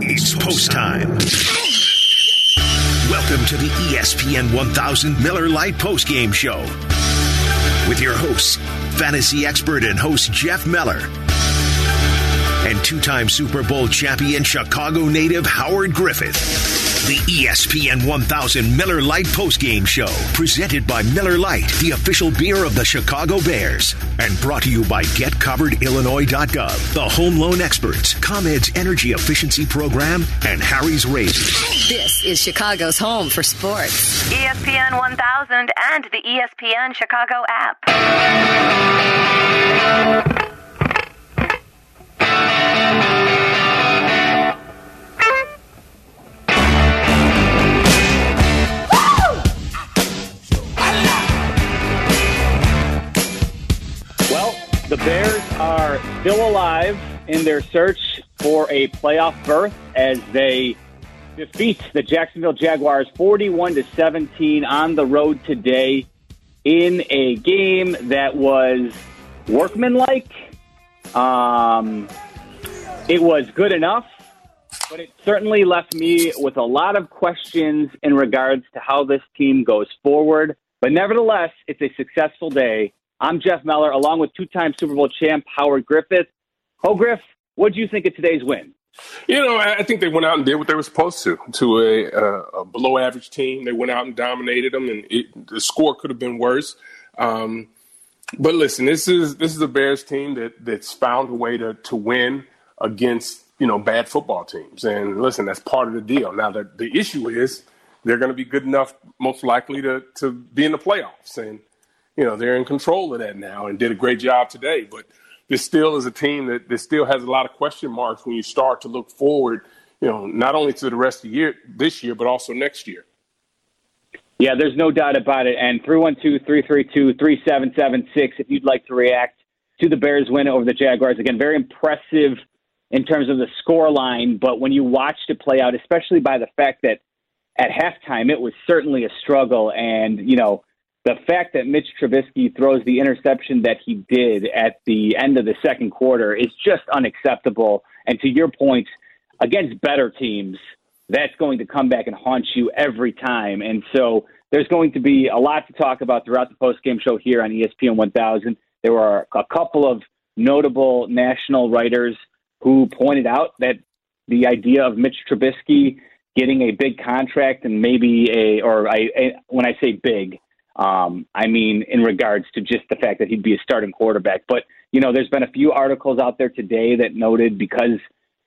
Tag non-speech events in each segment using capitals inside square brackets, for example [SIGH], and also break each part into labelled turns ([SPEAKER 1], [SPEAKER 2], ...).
[SPEAKER 1] It's post time. Welcome to the ESPN 1000 Miller Lite Post Game Show with your hosts, fantasy expert and host Jeff Meller, and two time Super Bowl champion Chicago native Howard Griffith. The ESPN 1000 Miller Lite postgame Show, presented by Miller Lite, the official beer of the Chicago Bears, and brought to you by GetCoveredIllinois.gov, the home loan experts, ComEd's energy efficiency program, and Harry's Razors.
[SPEAKER 2] This is Chicago's home for sports.
[SPEAKER 3] ESPN 1000 and the ESPN Chicago app.
[SPEAKER 4] Bears are still alive in their search for a playoff berth as they defeat the Jacksonville Jaguars 41 to 17 on the road today in a game that was workmanlike. Um, it was good enough, but it certainly left me with a lot of questions in regards to how this team goes forward. But nevertheless, it's a successful day. I'm Jeff Meller, along with two-time Super Bowl champ Howard Griffith. Oh, Griff, what do you think of today's win?
[SPEAKER 5] You know, I think they went out and did what they were supposed to. To a, uh, a below average team, they went out and dominated them, and it, the score could have been worse. Um, but listen, this is this is a Bears team that that's found a way to to win against you know bad football teams, and listen, that's part of the deal. Now, the the issue is they're going to be good enough, most likely, to to be in the playoffs, and you know they're in control of that now, and did a great job today, but this still is a team that, that still has a lot of question marks when you start to look forward, you know, not only to the rest of the year this year, but also next year.
[SPEAKER 4] Yeah, there's no doubt about it. And 312-332-3776 if you'd like to react to the Bears win over the Jaguars. Again, very impressive in terms of the score line, but when you watched it play out, especially by the fact that at halftime it was certainly a struggle and, you know, the fact that Mitch Trubisky throws the interception that he did at the end of the second quarter is just unacceptable. And to your point, against better teams, that's going to come back and haunt you every time. And so there's going to be a lot to talk about throughout the post-game show here on ESPN 1000. There were a couple of notable national writers who pointed out that the idea of Mitch Trubisky getting a big contract and maybe a, or I, when I say big, um, I mean, in regards to just the fact that he'd be a starting quarterback. But, you know, there's been a few articles out there today that noted because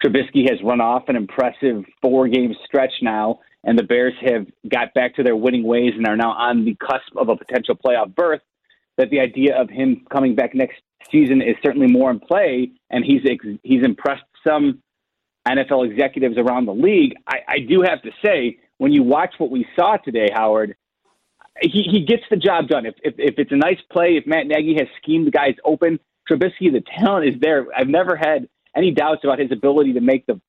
[SPEAKER 4] Trubisky has run off an impressive four game stretch now, and the Bears have got back to their winning ways and are now on the cusp of a potential playoff berth, that the idea of him coming back next season is certainly more in play, and he's ex- he's impressed some NFL executives around the league. I, I do have to say, when you watch what we saw today, Howard, he, he gets the job done. If, if if it's a nice play, if Matt Nagy has schemed the guys open, Trubisky, the talent is there. I've never had any doubts about his ability to make the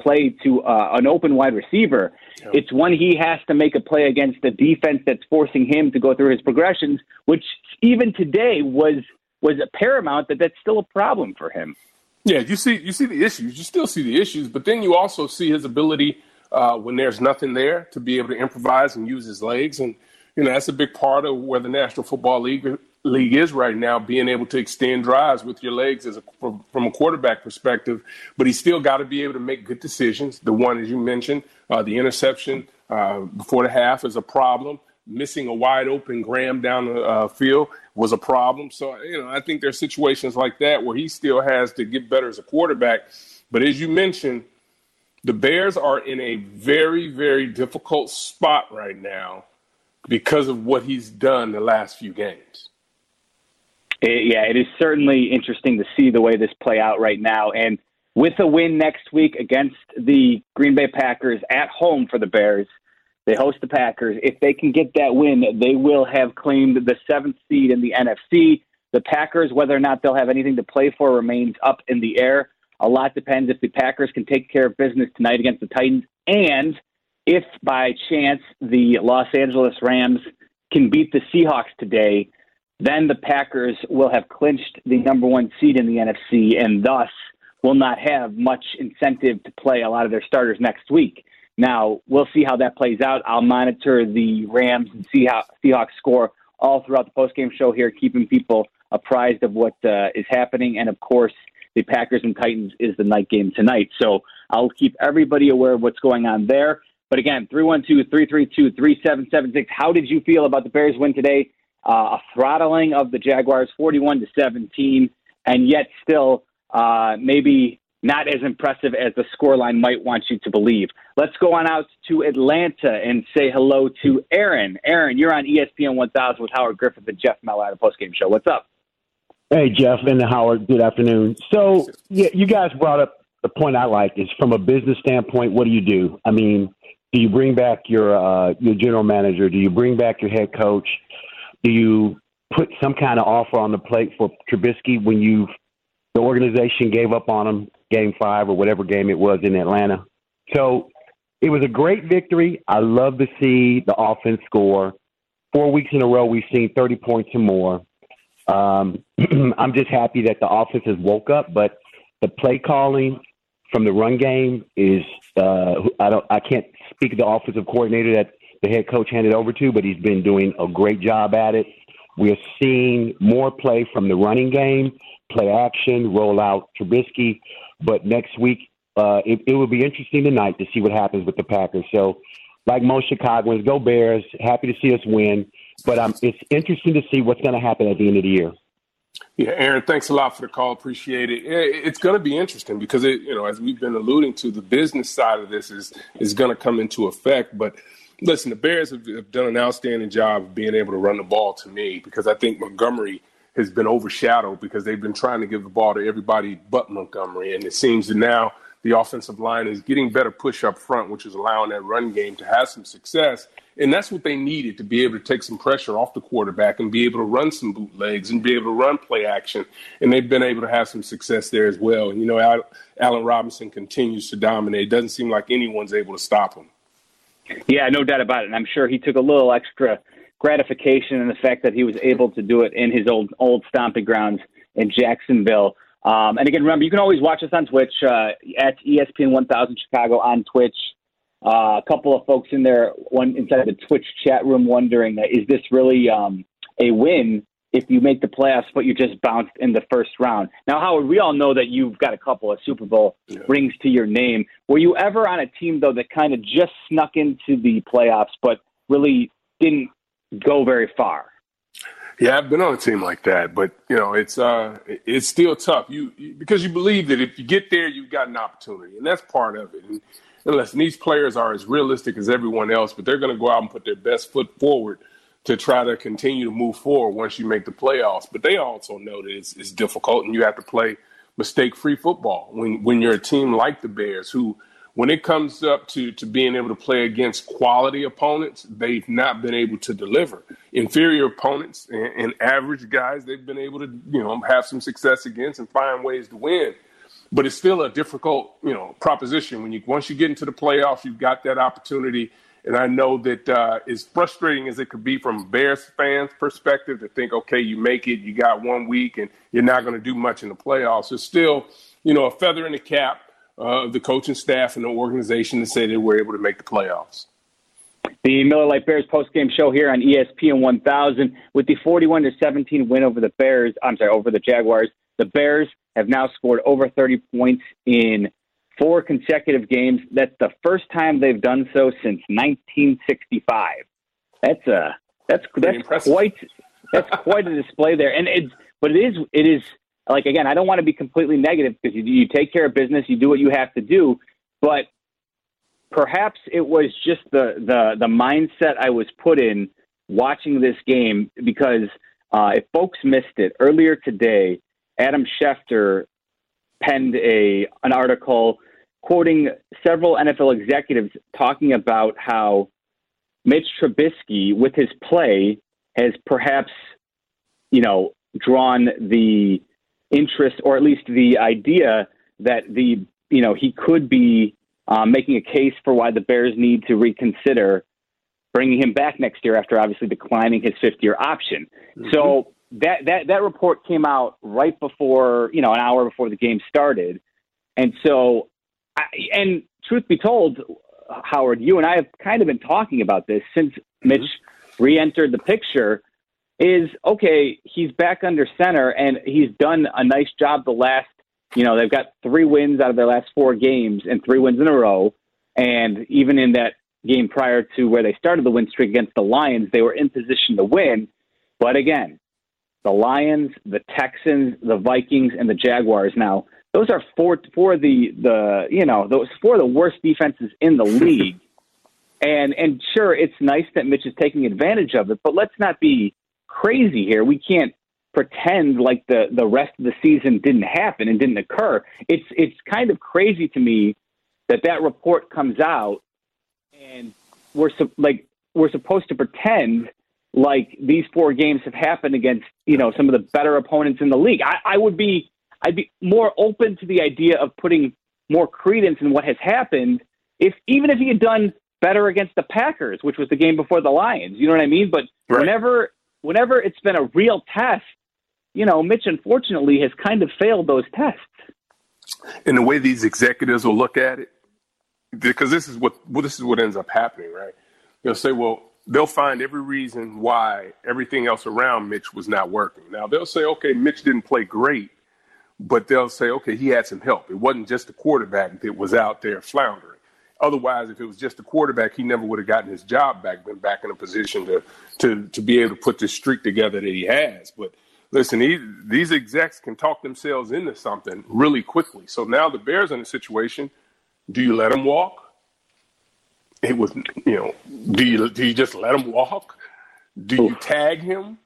[SPEAKER 4] play to uh, an open wide receiver.
[SPEAKER 5] Yeah.
[SPEAKER 4] It's when he has to make a play against the defense that's forcing him to go through his progressions, which even today was was paramount that that's still a problem for him.
[SPEAKER 5] Yeah, you see, you see the issues. You still see the issues, but then you also see his ability uh, when there's nothing there to be able to improvise and use his legs, and you know that's a big part of where the National Football League league is right now, being able to extend drives with your legs as a, from, from a quarterback perspective. But he's still got to be able to make good decisions. The one, as you mentioned, uh, the interception uh, before the half is a problem. Missing a wide open Graham down the uh, field was a problem. So, you know, I think there's situations like that where he still has to get better as a quarterback. But as you mentioned, the Bears are in a very, very difficult spot right now because of what he's done the last few games.
[SPEAKER 4] It, yeah, it is certainly interesting to see the way this play out right now. And with a win next week against the Green Bay Packers at home for the Bears, they host the Packers. If they can get that win, they will have claimed the seventh seed in the NFC. The Packers, whether or not they'll have anything to play for, remains up in the air. A lot depends if the Packers can take care of business tonight against the Titans, and if by chance the Los Angeles Rams can beat the Seahawks today, then the Packers will have clinched the number one seed in the NFC and thus will not have much incentive to play a lot of their starters next week. Now we'll see how that plays out. I'll monitor the Rams and Seahawks score all throughout the postgame show here, keeping people apprised of what uh, is happening. And of course, the Packers and Titans is the night game tonight. So I'll keep everybody aware of what's going on there. But again, 312 332 3776. How did you feel about the Bears win today? Uh, a throttling of the Jaguars 41 to 17, and yet still uh, maybe not as impressive as the scoreline might want you to believe. Let's go on out to Atlanta and say hello to Aaron. Aaron, you're on ESPN 1000 with Howard Griffith and Jeff Meller at a postgame show. What's up?
[SPEAKER 6] Hey, Jeff and Howard. Good afternoon. So, yeah, you guys brought up the point I like is from a business standpoint. What do you do? I mean, do you bring back your uh, your general manager? Do you bring back your head coach? Do you put some kind of offer on the plate for Trubisky when you the organization gave up on him game five or whatever game it was in Atlanta? So it was a great victory. I love to see the offense score. Four weeks in a row, we've seen 30 points or more. Um, [CLEARS THROAT] I'm just happy that the offense has woke up, but the play calling from the run game is uh, I don't I can't speak of the offensive coordinator that the head coach handed over to, but he's been doing a great job at it. We're seeing more play from the running game, play action, roll out Trubisky. But next week, uh, it, it will be interesting tonight to see what happens with the Packers. So, like most Chicagoans, go Bears. Happy to see us win. But um, it's interesting to see what's going to happen at the end of the year.
[SPEAKER 5] Yeah, Aaron, thanks a lot for the call. Appreciate it. It's going to be interesting because it, you know, as we've been alluding to, the business side of this is is going to come into effect. But listen, the Bears have, have done an outstanding job of being able to run the ball to me because I think Montgomery has been overshadowed because they've been trying to give the ball to everybody but Montgomery, and it seems that now the offensive line is getting better push up front, which is allowing that run game to have some success. And that's what they needed to be able to take some pressure off the quarterback and be able to run some bootlegs and be able to run play action. And they've been able to have some success there as well. And, you know, Allen Robinson continues to dominate. It doesn't seem like anyone's able to stop him.
[SPEAKER 4] Yeah, no doubt about it. And I'm sure he took a little extra gratification in the fact that he was able to do it in his old old stomping grounds in Jacksonville. Um, and again, remember, you can always watch us on Twitch uh, at ESPN 1000 Chicago on Twitch. Uh, a couple of folks in there, one inside the Twitch chat room, wondering, uh, is this really um, a win if you make the playoffs, but you just bounced in the first round? Now, Howard, we all know that you've got a couple of Super Bowl yeah. rings to your name. Were you ever on a team though that kind of just snuck into the playoffs, but really didn't go very far?
[SPEAKER 5] Yeah, I've been on a team like that, but you know, it's uh, it's still tough. You, because you believe that if you get there, you've got an opportunity, and that's part of it. And, listen, these players are as realistic as everyone else, but they're going to go out and put their best foot forward to try to continue to move forward once you make the playoffs. But they also know that it's, it's difficult and you have to play mistake free football when, when you're a team like the Bears, who, when it comes up to, to being able to play against quality opponents, they've not been able to deliver. Inferior opponents and, and average guys, they've been able to, you know, have some success against and find ways to win but it's still a difficult, you know, proposition when you once you get into the playoffs, you've got that opportunity. And I know that uh, as frustrating as it could be from Bears fans' perspective to think, okay, you make it, you got one week, and you're not going to do much in the playoffs. It's still, you know, a feather in the cap uh, of the coaching staff and the organization to say that we're able to make the playoffs.
[SPEAKER 4] The Miller Lite Bears postgame show here on ESPN 1000 with the 41 to 17 win over the Bears. I'm sorry, over the Jaguars. The Bears have now scored over 30 points in four consecutive games. That's the first time they've done so since 1965. That's a that's that's quite that's quite a display there. And it's but it is it is like again, I don't want to be completely negative because you, you take care of business, you do what you have to do, but perhaps it was just the the the mindset I was put in watching this game because uh, if folks missed it earlier today, Adam Schefter penned a an article quoting several NFL executives talking about how Mitch Trubisky, with his play, has perhaps, you know, drawn the interest or at least the idea that the you know he could be um, making a case for why the Bears need to reconsider bringing him back next year after obviously declining his fifth year option. Mm-hmm. So that that that report came out right before you know an hour before the game started, And so, I, and truth be told, Howard, you and I have kind of been talking about this since mm-hmm. Mitch re-entered the picture. Is okay. He's back under center, and he's done a nice job the last. You know, they've got three wins out of their last four games, and three wins in a row. And even in that game prior to where they started the win streak against the Lions, they were in position to win. But again, the Lions, the Texans, the Vikings, and the Jaguars now those are four four the the you know those four of the worst defenses in the [LAUGHS] league. and and sure, it's nice that Mitch is taking advantage of it, but let's not be crazy here. We can't pretend like the the rest of the season didn't happen and didn't occur. It's it's kind of crazy to me that that report comes out and we're like we're supposed to pretend like these four games have happened against you know some of the better opponents in the league. I, I would be I'd be more open to the idea of putting more credence in what has happened if even if he had done better against the Packers, which was the game before the Lions. You know what I mean? But right. whenever whenever it's been a real test, you know, Mitch unfortunately has kind of failed those tests.
[SPEAKER 5] And the way these executives will look at it, because this is what well, this is what ends up happening, right? They'll say, well, they'll find every reason why everything else around Mitch was not working. Now they'll say, okay, Mitch didn't play great, but they'll say, okay, he had some help. It wasn't just the quarterback that was out there floundering. Otherwise, if it was just the quarterback, he never would have gotten his job back, been back in a position to to to be able to put this streak together that he has. But listen, he, these execs can talk themselves into something really quickly. So now the Bears in a situation: do you let him walk? It was, you know, do you do you just let him walk? Do you tag him?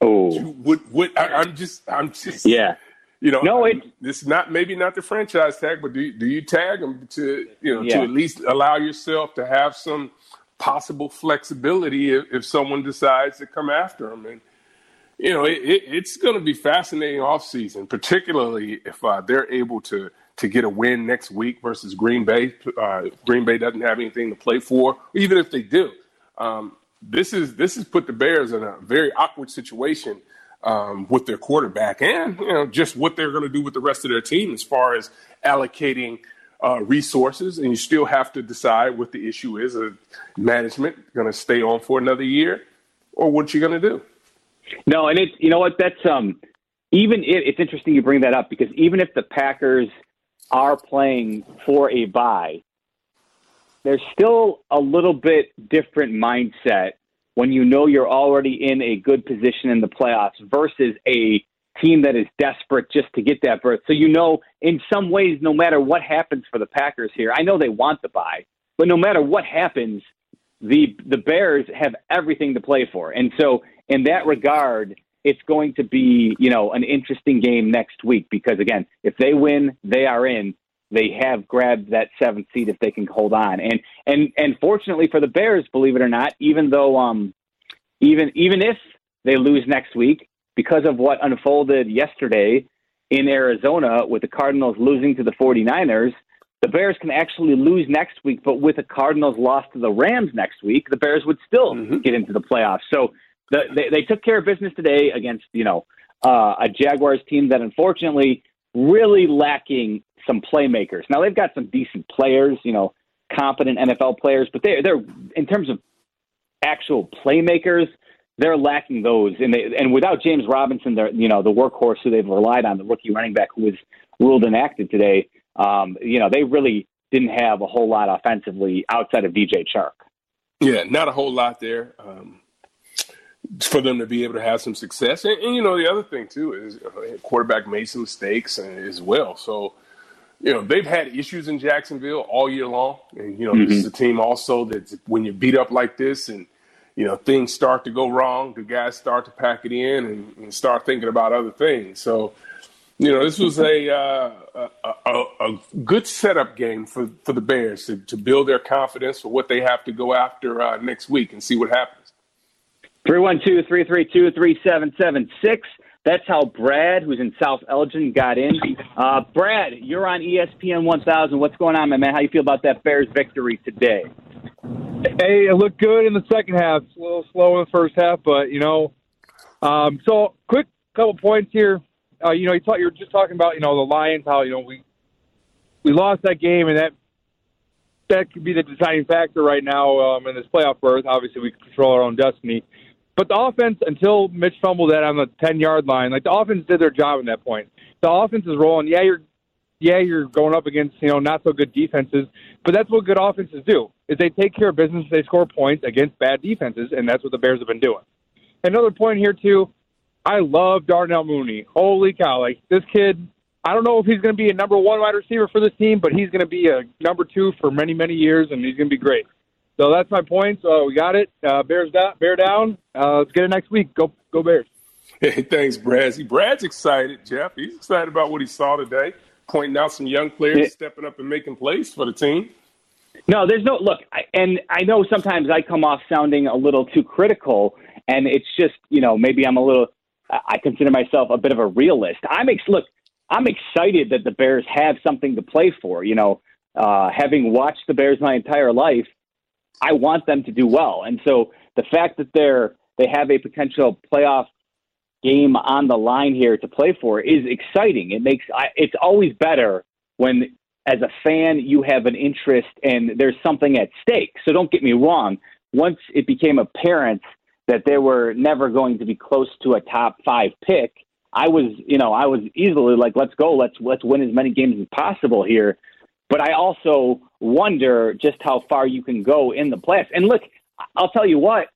[SPEAKER 4] Oh,
[SPEAKER 5] what? What? I, am just, I'm just,
[SPEAKER 4] yeah.
[SPEAKER 5] You know,
[SPEAKER 4] no, it,
[SPEAKER 5] this is not maybe not the franchise tag, but do you, do you tag them to you know yeah. to at least allow yourself to have some possible flexibility if, if someone decides to come after them and you know it, it, it's going to be fascinating off season, particularly if uh, they're able to to get a win next week versus Green Bay. Uh, Green Bay doesn't have anything to play for, even if they do. Um, this is this has put the Bears in a very awkward situation um, with their quarterback and you know just what they're going to do with the rest of their team as far as allocating uh, resources. And you still have to decide what the issue is: of management going to stay on for another year, or what you going to do?
[SPEAKER 4] No, and it's you know what that's um even if, it's interesting you bring that up because even if the Packers are playing for a buy, there's still a little bit different mindset when you know you're already in a good position in the playoffs versus a team that is desperate just to get that berth. So you know, in some ways, no matter what happens for the Packers here, I know they want the buy, but no matter what happens, the the Bears have everything to play for, and so in that regard, it's going to be you know an interesting game next week because again, if they win, they are in they have grabbed that seventh seed if they can hold on. And and and fortunately for the Bears, believe it or not, even though um even even if they lose next week because of what unfolded yesterday in Arizona with the Cardinals losing to the 49ers, the Bears can actually lose next week, but with the Cardinals loss to the Rams next week, the Bears would still mm-hmm. get into the playoffs. So the, they, they took care of business today against, you know, uh, a Jaguars team that unfortunately really lacking some playmakers. Now they've got some decent players, you know, competent NFL players, but they're they're in terms of actual playmakers, they're lacking those. And they and without James Robinson, they're you know the workhorse who they've relied on, the rookie running back who was ruled inactive today. Um, you know, they really didn't have a whole lot offensively outside of DJ Chark.
[SPEAKER 5] Yeah, not a whole lot there. Um, for them to be able to have some success. And, and you know, the other thing too is uh, quarterback made some mistakes as well. So you know, they've had issues in Jacksonville all year long. And, you know, mm-hmm. this is a team also that when you beat up like this and, you know, things start to go wrong, the guys start to pack it in and, and start thinking about other things. So, you know, this was a, uh, a, a, a, good setup game for, for the Bears to, to build their confidence for what they have to go after uh, next week and see what happens.
[SPEAKER 4] 312 332 3776. That's how Brad, who's in South Elgin, got in. Uh, Brad, you're on ESPN 1000. What's going on, my man? How you feel about that Bears victory today?
[SPEAKER 7] Hey, it looked good in the second half. a little slow in the first half, but you know. Um, so, quick couple points here. Uh, you know, you, talk, you were just talking about you know the Lions, how you know we we lost that game, and that that could be the deciding factor right now um, in this playoff berth. Obviously, we control our own destiny. But the offense, until Mitch fumbled that on the ten yard line, like the offense did their job at that point. The offense is rolling. Yeah, you're yeah, you're going up against you know not so good defenses, but that's what good offenses do. Is they take care of business, they score points against bad defenses, and that's what the Bears have been doing. Another point here too, I love Darnell Mooney. Holy cow! Like this kid, I don't know if he's going to be a number one wide receiver for this team, but he's going to be a number two for many many years, and he's going to be great. So that's my point. So we got it. Uh, Bears down. Bear down. Uh, let's get it next week. Go go Bears.
[SPEAKER 5] Hey, thanks, Brad. Brad's excited, Jeff. He's excited about what he saw today, pointing out some young players yeah. stepping up and making plays for the team.
[SPEAKER 4] No, there's no look, I, and I know sometimes I come off sounding a little too critical, and it's just you know maybe I'm a little. I consider myself a bit of a realist. I'm ex- look, I'm excited that the Bears have something to play for. You know, uh, having watched the Bears my entire life, I want them to do well, and so the fact that they're they have a potential playoff game on the line here to play for is exciting. It makes I, it's always better when as a fan, you have an interest and there's something at stake. So don't get me wrong. Once it became apparent that they were never going to be close to a top five pick, I was, you know, I was easily like, let's go, let's let's win as many games as possible here. But I also wonder just how far you can go in the playoffs. And look, I'll tell you what,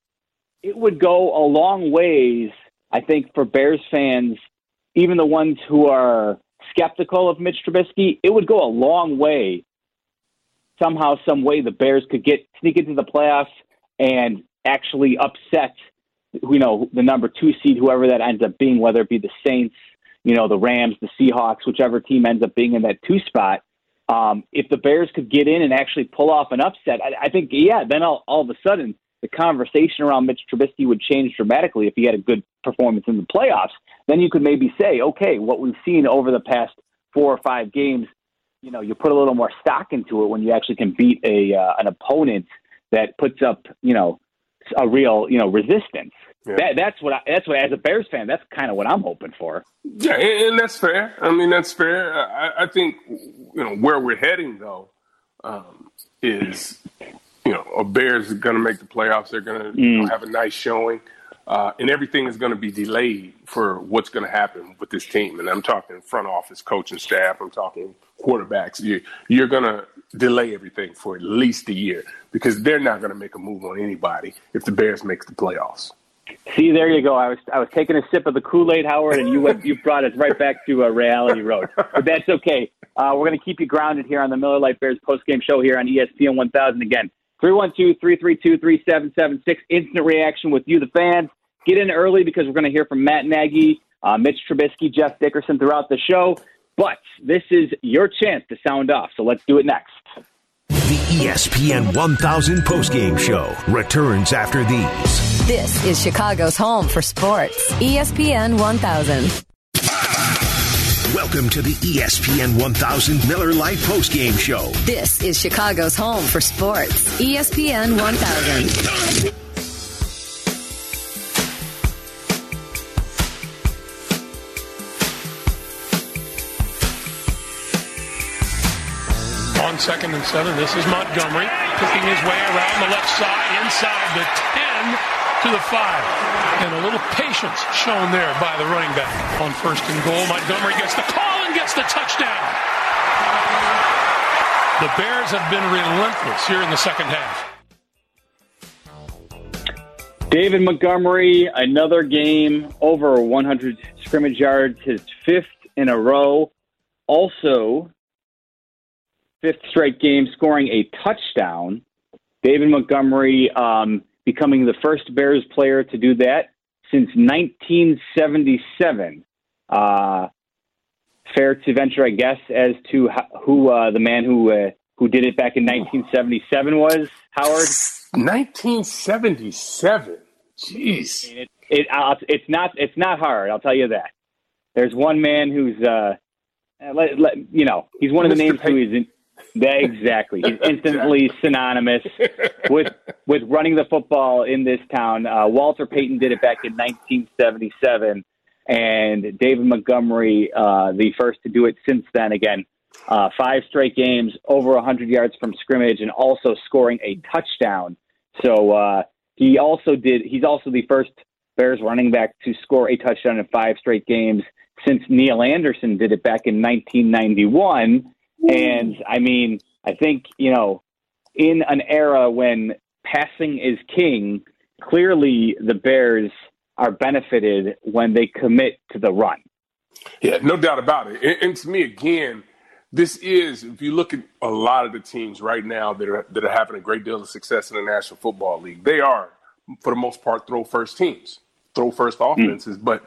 [SPEAKER 4] it would go a long ways, I think, for Bears fans, even the ones who are skeptical of Mitch Trubisky, it would go a long way. Somehow, some way, the Bears could get sneak into the playoffs and actually upset, you know, the number two seed, whoever that ends up being, whether it be the Saints, you know, the Rams, the Seahawks, whichever team ends up being in that two spot. Um, if the Bears could get in and actually pull off an upset, I, I think, yeah, then all, all of a sudden the conversation around Mitch Trubisky would change dramatically if he had a good performance in the playoffs. Then you could maybe say, okay, what we've seen over the past four or five games, you know, you put a little more stock into it when you actually can beat a uh, an opponent that puts up, you know, a real, you know, resistance. Yeah. That, that's what I, that's what as a Bears fan, that's kind of what I'm hoping for.
[SPEAKER 5] Yeah, and, and that's fair. I mean, that's fair. I, I, think you know where we're heading though um, is you know, a Bears are going to make the playoffs. They're going to mm. you know, have a nice showing. Uh, and everything is going to be delayed for what's going to happen with this team. And I'm talking front office, coaching staff. I'm talking quarterbacks. You, you're going to delay everything for at least a year because they're not going to make a move on anybody if the Bears make the playoffs.
[SPEAKER 4] See, there you go. I was I was taking a sip of the Kool Aid, Howard, and you went, you brought us right back to uh, reality road. But that's okay. Uh, we're going to keep you grounded here on the Miller Lite Bears post game show here on ESPN 1000. Again, 312-332-3776. Instant reaction with you, the fans. Get in early because we're going to hear from Matt Nagy, uh, Mitch Trubisky, Jeff Dickerson throughout the show. But this is your chance to sound off, so let's do it next.
[SPEAKER 1] The ESPN 1000 postgame show returns after these.
[SPEAKER 2] This is Chicago's home for sports. ESPN 1000.
[SPEAKER 1] Welcome to the ESPN 1000 Miller Lite postgame show.
[SPEAKER 2] This is Chicago's home for sports. ESPN 1000.
[SPEAKER 8] On second and seven, this is Montgomery picking his way around the left side inside the 10 to the five. And a little patience shown there by the running back. On first and goal, Montgomery gets the call and gets the touchdown. The Bears have been relentless here in the second half.
[SPEAKER 4] David Montgomery, another game over 100 scrimmage yards, his fifth in a row. Also, fifth straight game scoring a touchdown. David Montgomery um, becoming the first Bears player to do that since 1977. Uh, fair to venture, I guess, as to who uh, the man who uh, who did it back in 1977 was Howard.
[SPEAKER 5] 1977. Jeez.
[SPEAKER 4] It, it, it's not it's not hard. I'll tell you that. There's one man who's uh, let, let, you know he's one of the names who is in, that, exactly. He's instantly synonymous with with running the football in this town. Uh, Walter Payton did it back in 1977, and David Montgomery, uh, the first to do it since then. Again, uh, five straight games over 100 yards from scrimmage, and also scoring a touchdown. So uh, he also did. He's also the first Bears running back to score a touchdown in five straight games since Neal Anderson did it back in 1991. And I mean, I think you know, in an era when passing is king, clearly the Bears are benefited when they commit to the run.
[SPEAKER 5] Yeah, no doubt about it. And, and, to me, again, this is if you look at a lot of the teams right now that are that are having a great deal of success in the National Football League, they are for the most part throw first teams, throw first offenses. Mm. But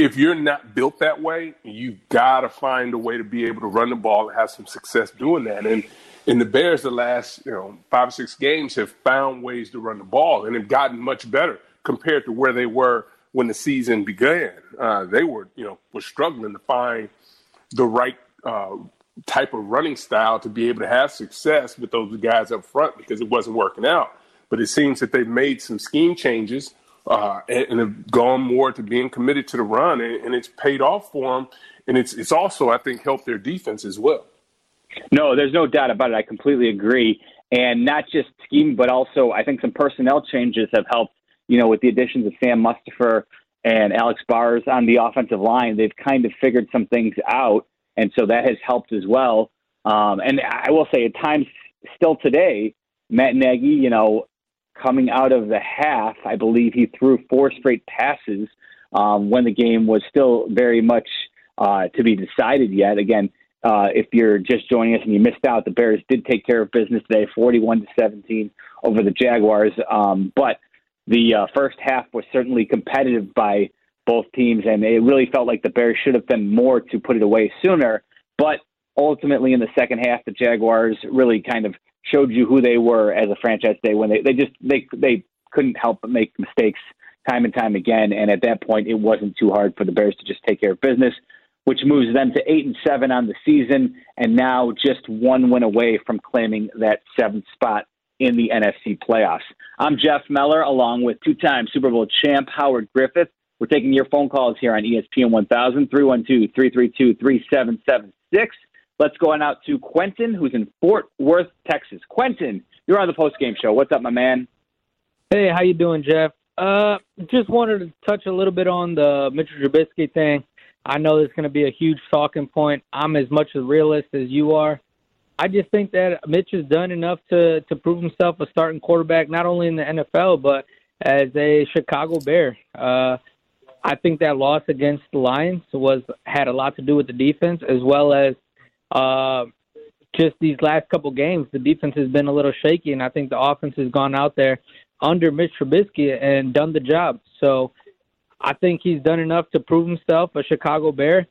[SPEAKER 5] if you're not built that way, you got to find a way to be able to run the ball and have some success doing that. And in the Bears, the last you know five or six games have found ways to run the ball and have gotten much better compared to where they were when the season began. Uh, they were you know were struggling to find the right uh, type of running style to be able to have success with those guys up front because it wasn't working out. But it seems that they've made some scheme changes uh, and, and, have gone more to being committed to the run, and, and, it's paid off for them. And it's it's also, I think, helped their defense as well.
[SPEAKER 4] No, there's no doubt about it. I completely agree. And not just scheme, but also I think some personnel changes have helped. You know, with the additions of Sam Mustipher and Alex Bars on the offensive line, they've kind of figured some things out and so that has helped as well. Um, and I will say, at times, still today, Matt Nagy, you know, coming out of the half, I believe he threw four straight passes um, when the game was still very much uh, to be decided yet. Again, uh, if you're just joining us and you missed out, the Bears did take care of business today, 41 to 17 over the Jaguars. Um, but the uh, first half was certainly competitive by both teams, and it really felt like the Bears should have done more to put it away sooner. But ultimately, in the second half, the Jaguars really kind of showed you who they were as a franchise day when they they just they they couldn't help but make mistakes time and time again. And at that point, it wasn't too hard for the Bears to just take care of business, which moves them to eight and seven on the season, and now just one win away from claiming that seventh spot in the NFC playoffs. I'm Jeff Meller, along with two-time Super Bowl champ Howard Griffith. We're taking your phone calls here on ESPN 1000, 312 332 3776. Let's go on out to Quentin, who's in Fort Worth, Texas. Quentin, you're on the post game show. What's up, my man?
[SPEAKER 9] Hey, how you doing, Jeff? Uh, just wanted to touch a little bit on the Mitchell Trubisky thing. I know there's going to be a huge talking point. I'm as much a realist as you are. I just think that Mitch has done enough to to prove himself a starting quarterback, not only in the NFL but as a Chicago Bear. Uh, I think that loss against the Lions was had a lot to do with the defense as well as uh, just these last couple games. The defense has been a little shaky, and I think the offense has gone out there under Mitch Trubisky and done the job. So I think he's done enough to prove himself a Chicago Bear,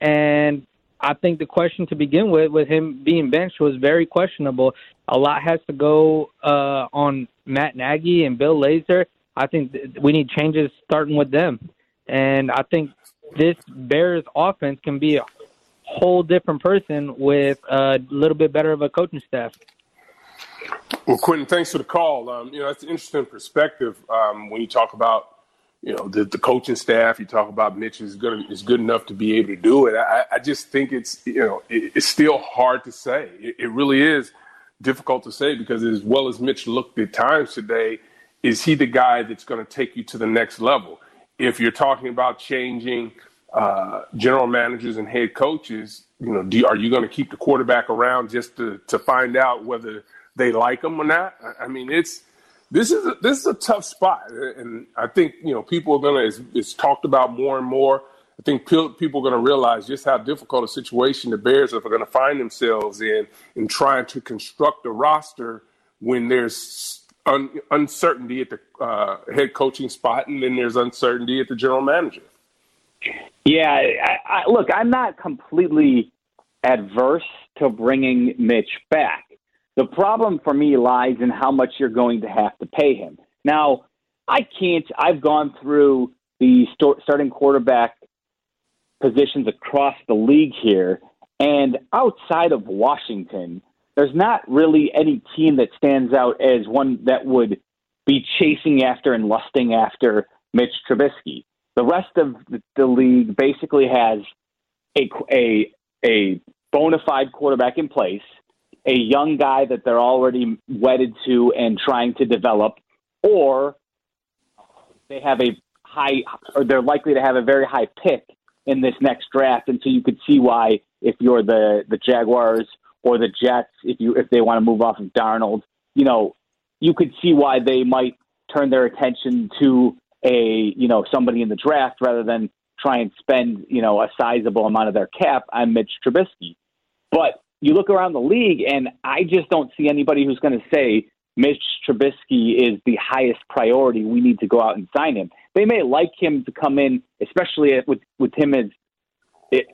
[SPEAKER 9] and I think the question to begin with, with him being benched, was very questionable. A lot has to go uh, on Matt Nagy and Bill Lazor. I think th- we need changes starting with them. And I think this Bears offense can be a whole different person with a little bit better of a coaching staff.
[SPEAKER 5] Well, Quentin, thanks for the call. Um, you know, that's an interesting perspective um, when you talk about you know the, the coaching staff. You talk about Mitch is good is good enough to be able to do it. I, I just think it's you know it, it's still hard to say. It, it really is difficult to say because as well as Mitch looked at times today, is he the guy that's going to take you to the next level? if you're talking about changing uh, general managers and head coaches, you know, do, are you going to keep the quarterback around just to, to find out whether they like him or not? I, I mean, it's this is a, this is a tough spot, and I think you know people are going to. It's, talked about more and more. I think people are going to realize just how difficult a situation the Bears are going to find themselves in in trying to construct a roster when there's un- uncertainty at the uh, head coaching spot, and then there's uncertainty at the general manager.
[SPEAKER 4] Yeah, I, I, look, I'm not completely adverse to bringing Mitch back. The problem for me lies in how much you're going to have to pay him. Now, I can't. I've gone through the starting quarterback positions across the league here, and outside of Washington, there's not really any team that stands out as one that would be chasing after and lusting after Mitch Trubisky. The rest of the league basically has a a a bona fide quarterback in place, a young guy that they're already wedded to and trying to develop, or they have a high, or they're likely to have a very high pick in this next draft. And so you could see why, if you're the the Jaguars or the Jets, if you if they want to move off of Darnold, you know, you could see why they might turn their attention to a you know somebody in the draft rather than try and spend you know a sizable amount of their cap on Mitch Trubisky. But you look around the league, and I just don't see anybody who's going to say Mitch Trubisky is the highest priority. We need to go out and sign him. They may like him to come in, especially with with him as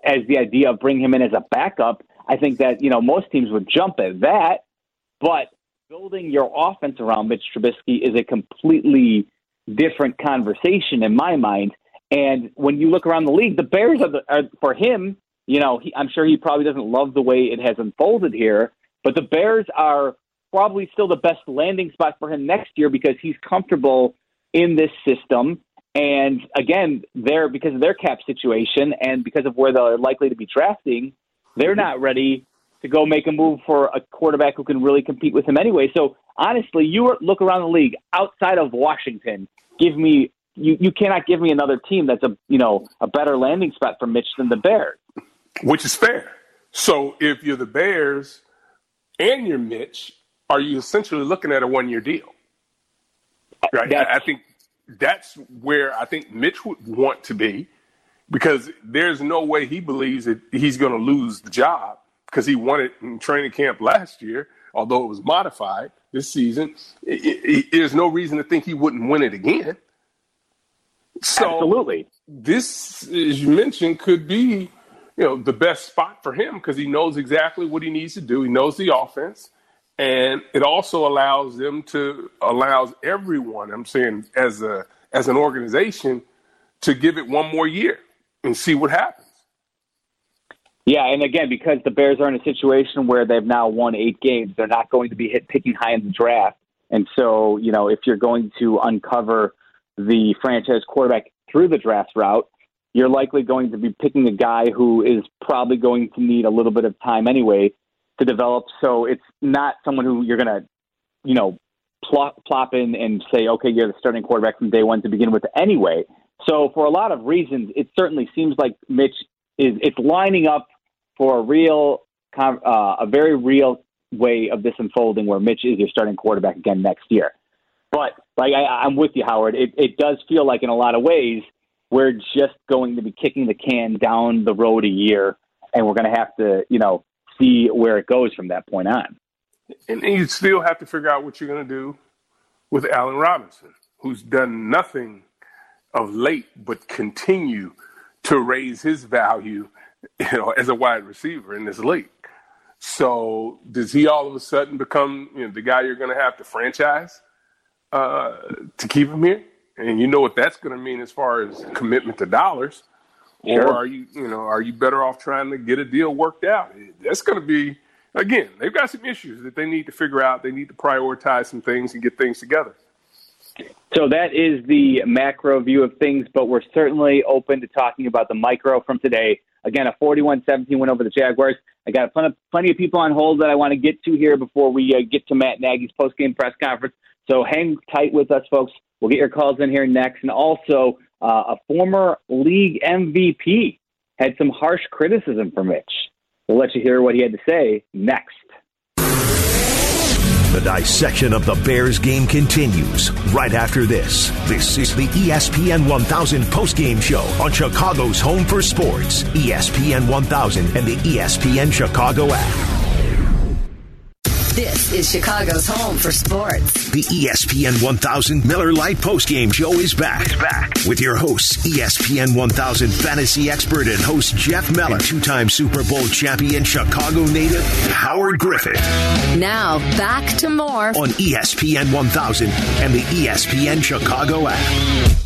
[SPEAKER 4] as the idea of bring him in as a backup. I think that you know most teams would jump at that, but building your offense around Mitch Trubisky is a completely different conversation in my mind. And when you look around the league, the Bears are, the, are for him. You know, he, I'm sure he probably doesn't love the way it has unfolded here, but the Bears are probably still the best landing spot for him next year because he's comfortable in this system. And again, they're because of their cap situation and because of where they're likely to be drafting, they're not ready to go make a move for a quarterback who can really compete with him anyway. So honestly, you look around the league outside of Washington. Give me you, you cannot give me another team that's a you know a better landing spot for Mitch than the Bears.
[SPEAKER 5] Which is fair. So if you're the Bears and you're Mitch, are you essentially looking at a one year deal? Right. I, I think that's where I think Mitch would want to be because there's no way he believes that he's going to lose the job because he won it in training camp last year, although it was modified this season. It, it, it, there's no reason to think he wouldn't win it again. So
[SPEAKER 4] Absolutely.
[SPEAKER 5] This, as you mentioned, could be you know the best spot for him because he knows exactly what he needs to do. He knows the offense, and it also allows them to allows everyone. I'm saying as a as an organization to give it one more year and see what happens.
[SPEAKER 4] Yeah, and again, because the Bears are in a situation where they've now won eight games, they're not going to be hit picking high in the draft. And so, you know, if you're going to uncover the franchise quarterback through the draft route, you're likely going to be picking a guy who is probably going to need a little bit of time anyway to develop. So it's not someone who you're going to, you know, plop, plop in and say, okay, you're the starting quarterback from day one to begin with anyway. So for a lot of reasons, it certainly seems like Mitch is it's lining up for a real, uh, a very real way of this unfolding where Mitch is your starting quarterback again next year. But like I, I'm with you, Howard. It, it does feel like in a lot of ways we're just going to be kicking the can down the road a year, and we're going to have to, you know, see where it goes from that point on.
[SPEAKER 5] And you still have to figure out what you're going to do with Allen Robinson, who's done nothing of late but continue to raise his value you know, as a wide receiver in this league. So does he all of a sudden become you know, the guy you're going to have to franchise uh, to keep him here? And you know what that's going to mean as far as commitment to dollars. Sure. Or are you, you know, are you better off trying to get a deal worked out? That's going to be, again, they've got some issues that they need to figure out. They need to prioritize some things and get things together.
[SPEAKER 4] So that is the macro view of things, but we're certainly open to talking about the micro from today. Again, a 41 17 win over the Jaguars. I got plenty of, plenty of people on hold that I want to get to here before we uh, get to Matt Nagy's post game press conference. So hang tight with us, folks. We'll get your calls in here next. And also, uh, a former league MVP had some harsh criticism for Mitch. We'll let you hear what he had to say next.
[SPEAKER 1] The dissection of the Bears game continues right after this. This is the ESPN 1000 postgame show on Chicago's Home for Sports, ESPN 1000 and the ESPN Chicago app.
[SPEAKER 2] This is Chicago's home for sports.
[SPEAKER 1] The ESPN 1000 Miller Lite postgame show is back. back with your hosts, ESPN 1000 fantasy expert and host Jeff Meller, two-time Super Bowl champion Chicago native Howard Griffith.
[SPEAKER 2] Now back to more
[SPEAKER 1] on ESPN 1000 and the ESPN Chicago app.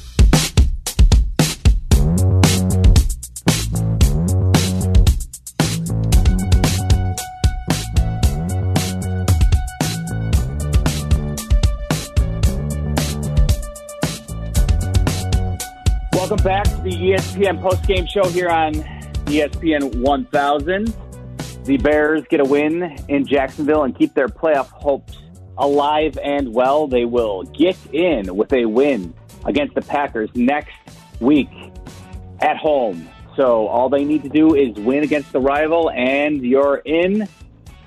[SPEAKER 4] ESPN postgame show here on ESPN 1000. the Bears get a win in Jacksonville and keep their playoff hopes alive and well. They will get in with a win against the Packers next week at home. So all they need to do is win against the rival, and you're in.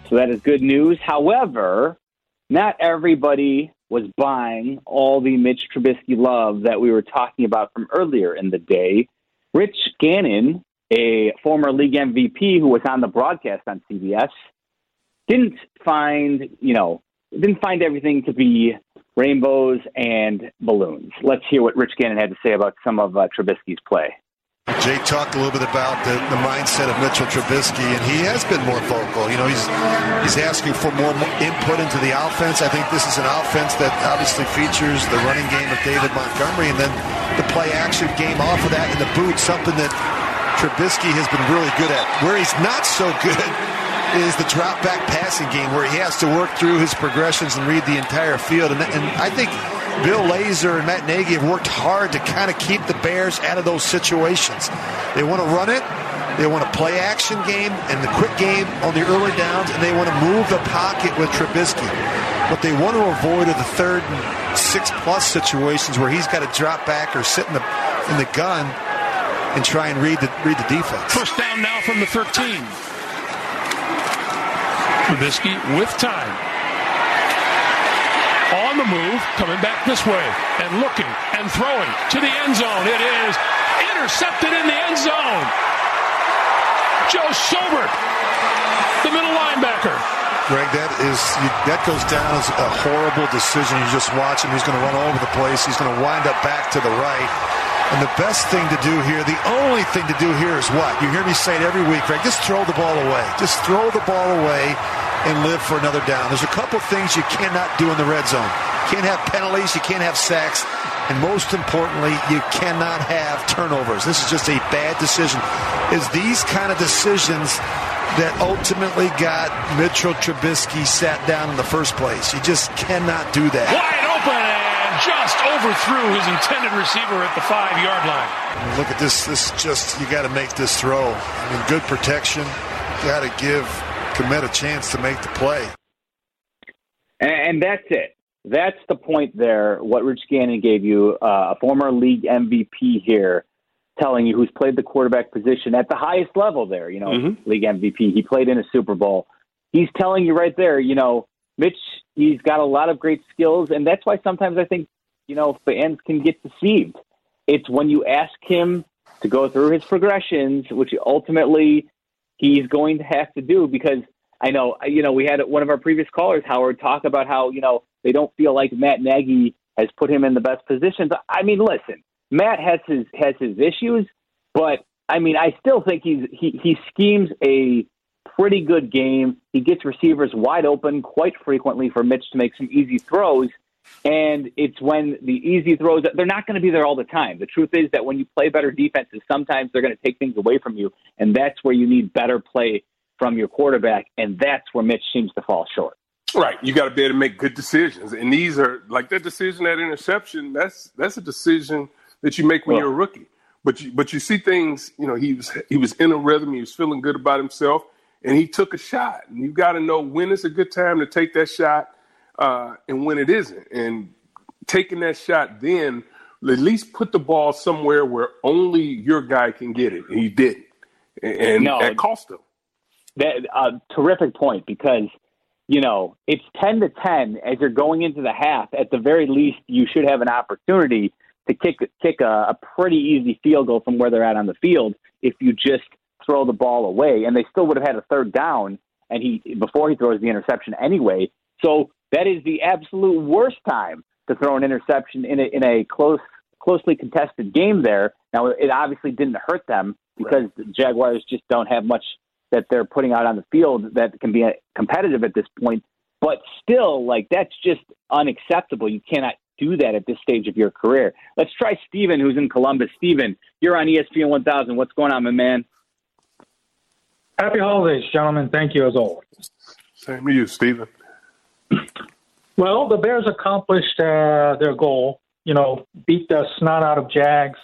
[SPEAKER 4] So that is good news. However, not everybody was buying all the Mitch Trubisky love that we were talking about from earlier in the day. Rich Gannon, a former league MVP who was on the broadcast on CBS, didn't find, you know, didn't find everything to be rainbows and balloons. Let's hear what Rich Gannon had to say about some of uh, Trubisky's play.
[SPEAKER 10] Jay talked a little bit about the, the, mindset of Mitchell Trubisky, and he has been more vocal. You know, he's he's asking for more input into the offense. I think this is an offense that obviously features the running game of David Montgomery, and then the play action game off of that in the boot, something that Trubisky has been really good at. Where he's not so good [LAUGHS] is the drop back passing game, where he has to work through his progressions and read the entire field. And, and I think Bill Lazor and Matt Nagy have worked hard to kind of keep the Bears out of those situations. They want to run it. They want to play action game and the quick game on the early downs, and they want to move the pocket with Trubisky. What they want to avoid are the third and six plus situations where he's got to drop back or sit in the in the gun and try and read the read the defense.
[SPEAKER 8] First down now from the 13. Trubisky with time on the move, coming back this way, and looking and throwing to the end zone. It is intercepted in the end zone. Joe Schobert, the middle linebacker.
[SPEAKER 10] Greg, that is that goes down as a horrible decision. You just watch him; he's going to run all over the place. He's going to wind up back to the right. And the best thing to do here, the only thing to do here is what? You hear me say it every week, Greg. Just throw the ball away. Just throw the ball away and live for another down. There's a couple things you cannot do in the red zone. You can't have penalties, you can't have sacks, and most importantly, you cannot have turnovers. This is just a bad decision. Is these kind of decisions that ultimately got Mitchell Trubisky sat down in the first place. You just cannot do that.
[SPEAKER 8] Wide open and just overthrew his intended receiver at the five yard line.
[SPEAKER 10] Look at this. This just you got to make this throw. I mean, good protection. Got to give Kmet a chance to make the play.
[SPEAKER 4] And, that's it. That's the point there. What Rich Gannon gave you, uh, a former league MVP here, telling you who's played the quarterback position at the highest level there, you know, mm-hmm. league MVP. He played in a Super Bowl. He's telling you right there, you know, Mitch, he's got a lot of great skills. And that's why sometimes I think, you know, fans can get deceived. It's when you ask him to go through his progressions, which ultimately he's going to have to do because I know, you know, we had one of our previous callers, Howard, talk about how, you know, they don't feel like Matt Nagy has put him in the best positions. I mean, listen, Matt has his has his issues, but I mean, I still think he's he he schemes a pretty good game. He gets receivers wide open quite frequently for Mitch to make some easy throws. And it's when the easy throws, they're not going to be there all the time. The truth is that when you play better defenses, sometimes they're going to take things away from you. And that's where you need better play from your quarterback. And that's where Mitch seems to fall short.
[SPEAKER 5] Right. You got to be able to make good decisions. And these are like that decision, that interception, that's, that's a decision that you make when well, you're a rookie. But you, but you see things, you know, he was, he was in a rhythm. He was feeling good about himself and he took a shot. And you got to know when is a good time to take that shot uh, and when it isn't. And taking that shot then, at least put the ball somewhere where only your guy can get it. And he didn't. And no, that cost him.
[SPEAKER 4] That a uh, terrific point because you know it's ten to ten as you're going into the half. At the very least, you should have an opportunity to kick kick a, a pretty easy field goal from where they're at on the field if you just throw the ball away. And they still would have had a third down, and he before he throws the interception anyway. So that is the absolute worst time to throw an interception in a, in a close, closely contested game. There now, it obviously didn't hurt them because right. the Jaguars just don't have much that they're putting out on the field that can be uh, competitive at this point. But still, like that's just unacceptable. You cannot do that at this stage of your career. Let's try Steven, who's in Columbus. Steven, you're on ESPN 1000. What's going on, my man?
[SPEAKER 11] Happy holidays, gentlemen. Thank you as always.
[SPEAKER 5] Same to you, Steven.
[SPEAKER 11] Well, the Bears accomplished uh, their goal. You know, beat the snot out of Jags,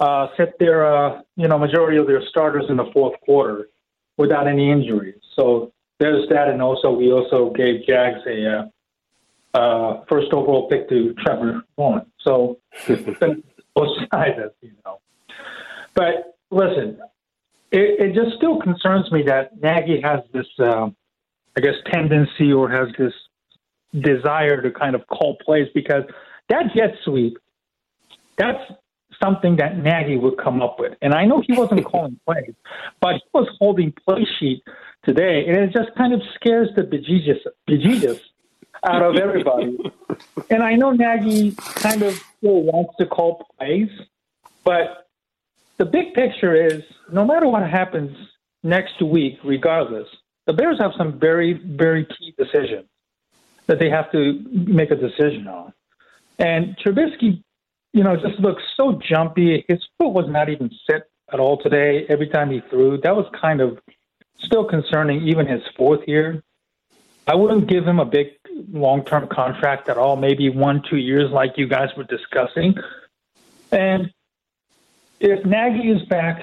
[SPEAKER 11] uh, set their uh, you know majority of their starters in the fourth quarter without any injuries. So there's that, and also we also gave Jags a uh, uh, first overall pick to Trevor Lawrence. So [LAUGHS] both sides, you know. But listen, it, it just still concerns me that Nagy has this, uh, I guess, tendency or has this desire to kind of call plays because that jet sweep, that's something that Nagy would come up with. And I know he wasn't [LAUGHS] calling plays, but he was holding play sheet today, and it just kind of scares the bejesus, bejesus out of everybody. [LAUGHS] and I know Nagy kind of still wants to call plays, but the big picture is no matter what happens next week, regardless, the Bears have some very, very key decisions that they have to make a decision on. And Trubisky, you know, just looks so jumpy. His foot was not even set at all today. Every time he threw, that was kind of still concerning, even his fourth year. I wouldn't give him a big long term contract at all, maybe one, two years, like you guys were discussing. And if Nagy is back,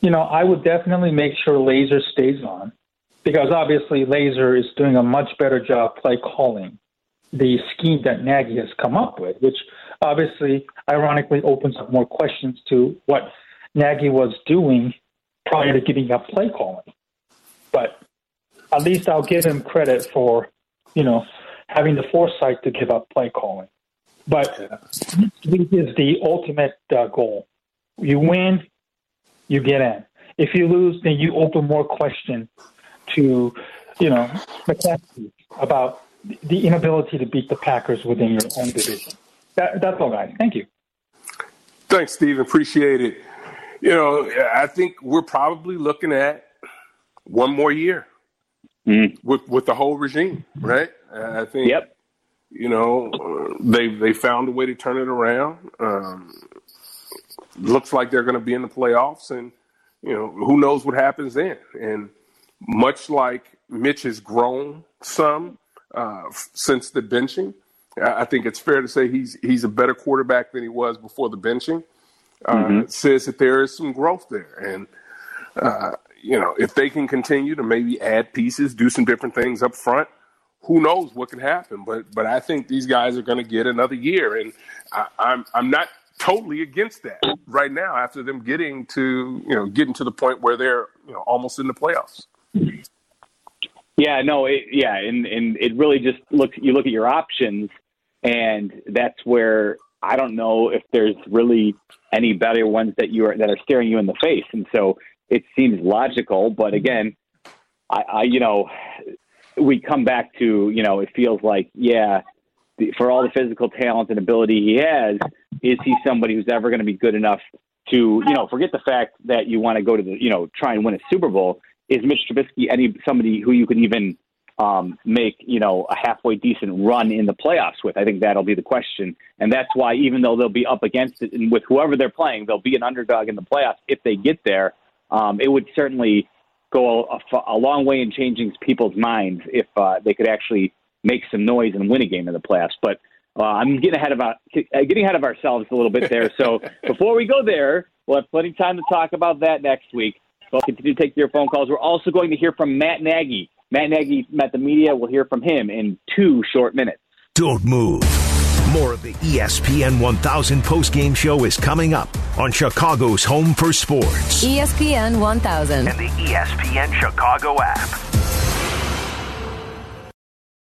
[SPEAKER 11] you know, I would definitely make sure Lazor stays on because obviously Lazor is doing a much better job play calling the scheme that Nagy has come up with, which obviously, ironically, opens up more questions to what Nagy was doing prior to giving up play calling. But at least I'll give him credit for, you know, having the foresight to give up play calling. But this is the ultimate uh, goal. You win, you get in. If you lose, then you open more questions to, you know, McCaskey about the inability to beat the Packers within your own division. That, that's all, guys. Thank you.
[SPEAKER 5] Thanks, Steve. Appreciate it. You know, I think we're probably looking at one more year mm. with with the whole regime, right? I think. Yep. You know, they they found a way to turn it around. Um, looks like they're going to be in the playoffs, and you know who knows what happens then. And much like Mitch has grown some uh, since the benching, I think it's fair to say he's he's a better quarterback than he was before the benching. Uh, mm-hmm. Says that there is some growth there, and uh, you know if they can continue to maybe add pieces, do some different things up front, who knows what can happen? But but I think these guys are going to get another year, and I, I'm I'm not totally against that right now after them getting to you know getting to the point where they're you know almost in the playoffs.
[SPEAKER 4] Yeah, no, it, yeah, and and it really just looks. You look at your options, and that's where I don't know if there's really any better ones that you are that are staring you in the face, and so it seems logical. But again, I, I you know, we come back to you know, it feels like yeah, for all the physical talent and ability he has, is he somebody who's ever going to be good enough to, you know, forget the fact that you want to go to the, you know, try and win a Super Bowl? Is Mitch Trubisky any somebody who you could even um, make, you know, a halfway decent run in the playoffs with? I think that'll be the question, and that's why even though they'll be up against it and with whoever they're playing, they'll be an underdog in the playoffs if they get there. Um, it would certainly go a, a, long way in changing people's minds if uh, they could actually make some noise and win a game in the playoffs. But uh, I'm getting ahead of uh, getting ahead of ourselves a little bit there. So [LAUGHS] before we go there, we'll have plenty of time to talk about that next week. So I'll continue to take your phone calls. We're also going to hear from Matt Nagy. Matt Nagy met the media. We'll hear from him in two short minutes.
[SPEAKER 1] Don't move. More of the ESPN 1000 postgame show is coming up on Chicago's Home for Sports.
[SPEAKER 2] ESPN 1000
[SPEAKER 1] and the ESPN Chicago app.